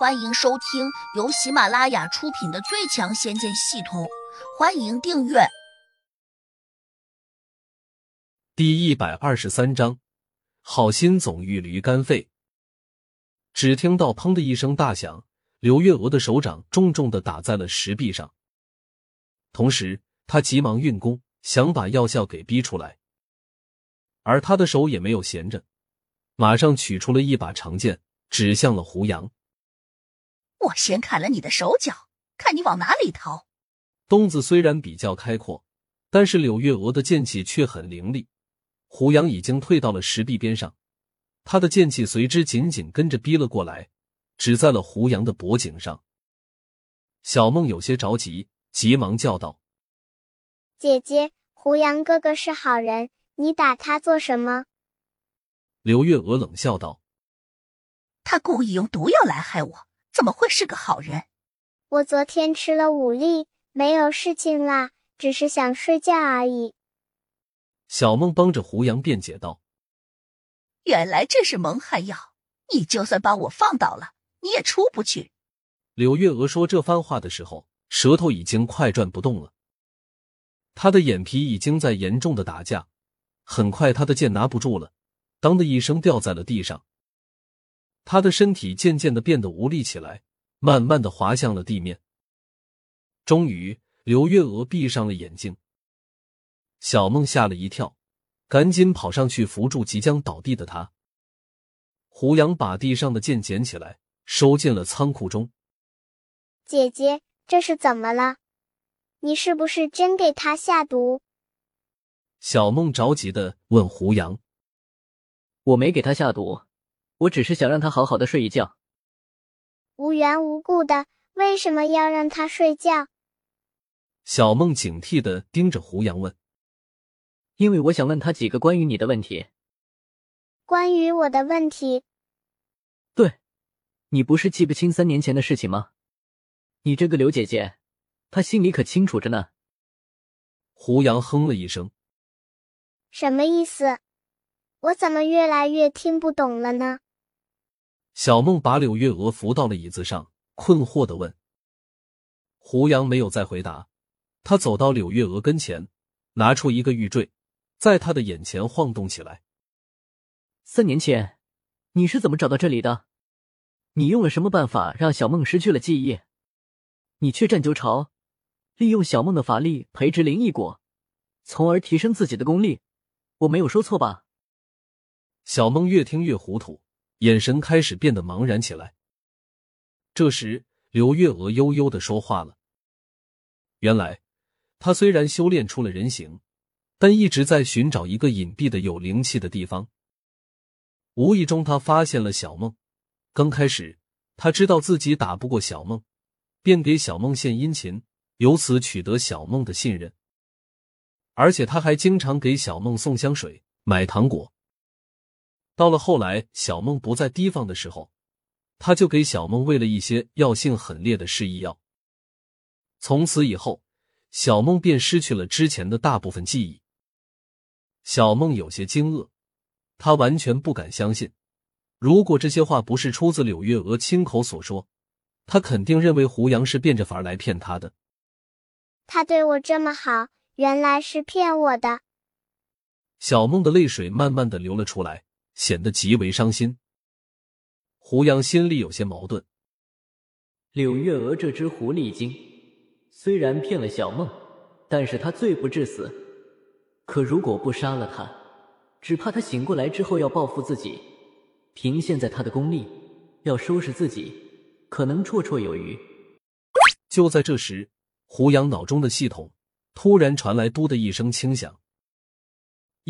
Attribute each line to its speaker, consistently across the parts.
Speaker 1: 欢迎收听由喜马拉雅出品的《最强仙剑系统》，欢迎订阅。
Speaker 2: 第一百二十三章，好心总遇驴肝肺。只听到“砰”的一声大响，刘月娥的手掌重重的打在了石壁上，同时她急忙运功，想把药效给逼出来。而他的手也没有闲着，马上取出了一把长剑，指向了胡杨。
Speaker 1: 我先砍了你的手脚，看你往哪里逃！
Speaker 2: 洞子虽然比较开阔，但是柳月娥的剑气却很凌厉。胡杨已经退到了石壁边上，他的剑气随之紧紧跟着逼了过来，指在了胡杨的脖颈上。小梦有些着急，急忙叫道：“
Speaker 3: 姐姐，胡杨哥哥是好人，你打他做什么？”
Speaker 2: 柳月娥冷笑道：“
Speaker 1: 他故意用毒药来害我。”怎么会是个好人？
Speaker 3: 我昨天吃了五粒，没有事情啦，只是想睡觉而已。
Speaker 2: 小梦帮着胡杨辩解道：“
Speaker 1: 原来这是蒙汗药，你就算把我放倒了，你也出不去。”
Speaker 2: 柳月娥说这番话的时候，舌头已经快转不动了，她的眼皮已经在严重的打架。很快，她的剑拿不住了，当的一声掉在了地上。他的身体渐渐的变得无力起来，慢慢的滑向了地面。终于，刘月娥闭上了眼睛。小梦吓了一跳，赶紧跑上去扶住即将倒地的他。胡杨把地上的剑捡起来，收进了仓库中。
Speaker 3: 姐姐，这是怎么了？你是不是真给他下毒？
Speaker 2: 小梦着急的问胡杨。
Speaker 4: 我没给他下毒。我只是想让他好好的睡一觉，
Speaker 3: 无缘无故的，为什么要让他睡觉？
Speaker 2: 小梦警惕的盯着胡杨问：“
Speaker 4: 因为我想问他几个关于你的问题。”
Speaker 3: 关于我的问题？
Speaker 4: 对，你不是记不清三年前的事情吗？你这个刘姐姐，她心里可清楚着呢。
Speaker 2: 胡杨哼了一声：“
Speaker 3: 什么意思？我怎么越来越听不懂了呢？”
Speaker 2: 小梦把柳月娥扶到了椅子上，困惑的问：“胡杨没有再回答。”他走到柳月娥跟前，拿出一个玉坠，在他的眼前晃动起来。
Speaker 4: 三年前，你是怎么找到这里的？你用了什么办法让小梦失去了记忆？你去战九朝，利用小梦的法力培植灵异果，从而提升自己的功力。我没有说错吧？
Speaker 2: 小梦越听越糊涂。眼神开始变得茫然起来。这时，刘月娥悠悠的说话了。原来，他虽然修炼出了人形，但一直在寻找一个隐蔽的有灵气的地方。无意中，他发现了小梦。刚开始，他知道自己打不过小梦，便给小梦献殷勤，由此取得小梦的信任。而且，他还经常给小梦送香水、买糖果。到了后来，小梦不再提防的时候，他就给小梦喂了一些药性很烈的失忆药。从此以后，小梦便失去了之前的大部分记忆。小梦有些惊愕，她完全不敢相信，如果这些话不是出自柳月娥亲口所说，她肯定认为胡杨是变着法来骗她的。
Speaker 3: 他对我这么好，原来是骗我的。
Speaker 2: 小梦的泪水慢慢的流了出来。显得极为伤心。胡杨心里有些矛盾。
Speaker 4: 柳月娥这只狐狸精虽然骗了小梦，但是她罪不至死。可如果不杀了她，只怕她醒过来之后要报复自己。凭现在她的功力，要收拾自己，可能绰绰有余。
Speaker 2: 就在这时，胡杨脑中的系统突然传来“嘟”的一声轻响。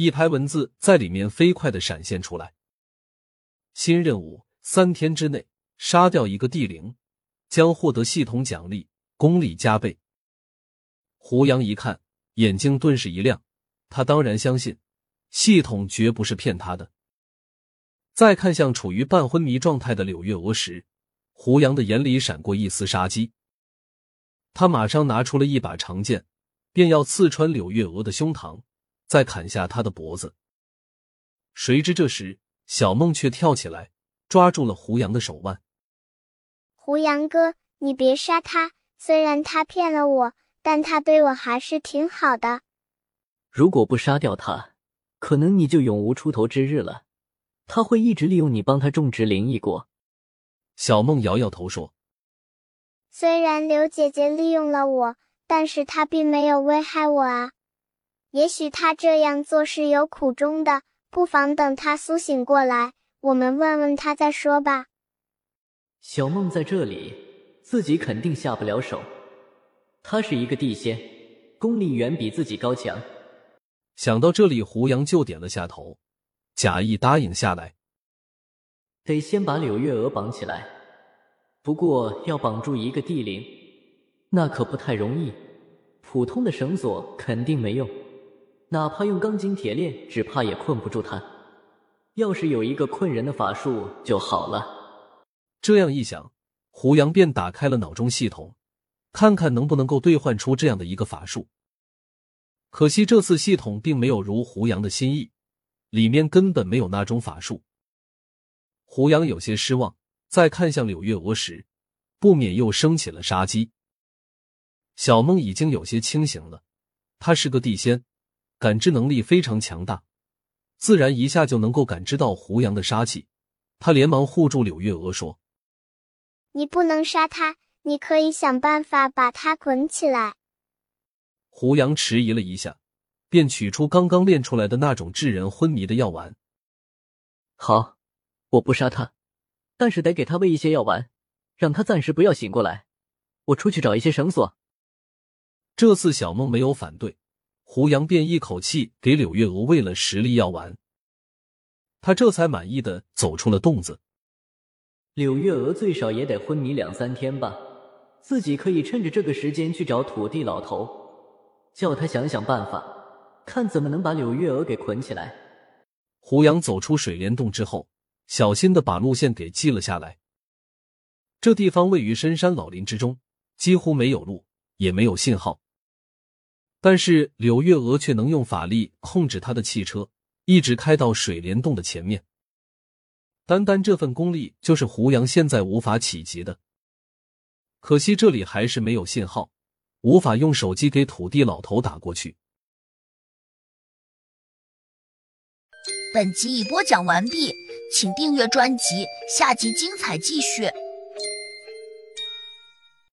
Speaker 2: 一排文字在里面飞快的闪现出来。新任务：三天之内杀掉一个地灵，将获得系统奖励，功力加倍。胡杨一看，眼睛顿时一亮，他当然相信系统绝不是骗他的。再看向处于半昏迷状态的柳月娥时，胡杨的眼里闪过一丝杀机，他马上拿出了一把长剑，便要刺穿柳月娥的胸膛。再砍下他的脖子。谁知这时，小梦却跳起来，抓住了胡杨的手腕。
Speaker 3: 胡杨哥，你别杀他，虽然他骗了我，但他对我还是挺好的。
Speaker 4: 如果不杀掉他，可能你就永无出头之日了。他会一直利用你帮他种植灵异果。
Speaker 2: 小梦摇摇头说：“
Speaker 3: 虽然刘姐姐利用了我，但是她并没有危害我啊。也许他这样做是有苦衷的，不妨等他苏醒过来，我们问问他再说吧。”
Speaker 4: 小梦在这里，自己肯定下不了手。他是一个地仙，功力远比自己高强。
Speaker 2: 想到这里，胡杨就点了下头。假意答应下来，
Speaker 4: 得先把柳月娥绑起来。不过要绑住一个地灵，那可不太容易。普通的绳索肯定没用，哪怕用钢筋铁链，只怕也困不住他。要是有一个困人的法术就好了。
Speaker 2: 这样一想，胡杨便打开了脑中系统，看看能不能够兑换出这样的一个法术。可惜这次系统并没有如胡杨的心意。里面根本没有那种法术，胡杨有些失望。在看向柳月娥时，不免又升起了杀机。小梦已经有些清醒了，她是个地仙，感知能力非常强大，自然一下就能够感知到胡杨的杀气。他连忙护住柳月娥说：“
Speaker 3: 你不能杀他，你可以想办法把他捆起来。”
Speaker 2: 胡杨迟疑了一下。便取出刚刚炼出来的那种致人昏迷的药丸。
Speaker 4: 好，我不杀他，但是得给他喂一些药丸，让他暂时不要醒过来。我出去找一些绳索。
Speaker 2: 这次小梦没有反对，胡杨便一口气给柳月娥喂了十粒药丸。他这才满意的走出了洞子。
Speaker 4: 柳月娥最少也得昏迷两三天吧，自己可以趁着这个时间去找土地老头，叫他想想办法。看怎么能把柳月娥给捆起来。
Speaker 2: 胡杨走出水帘洞之后，小心的把路线给记了下来。这地方位于深山老林之中，几乎没有路，也没有信号。但是柳月娥却能用法力控制他的汽车，一直开到水帘洞的前面。单单这份功力，就是胡杨现在无法企及的。可惜这里还是没有信号，无法用手机给土地老头打过去。
Speaker 1: 本集已播讲完毕，请订阅专辑，下集精彩继续。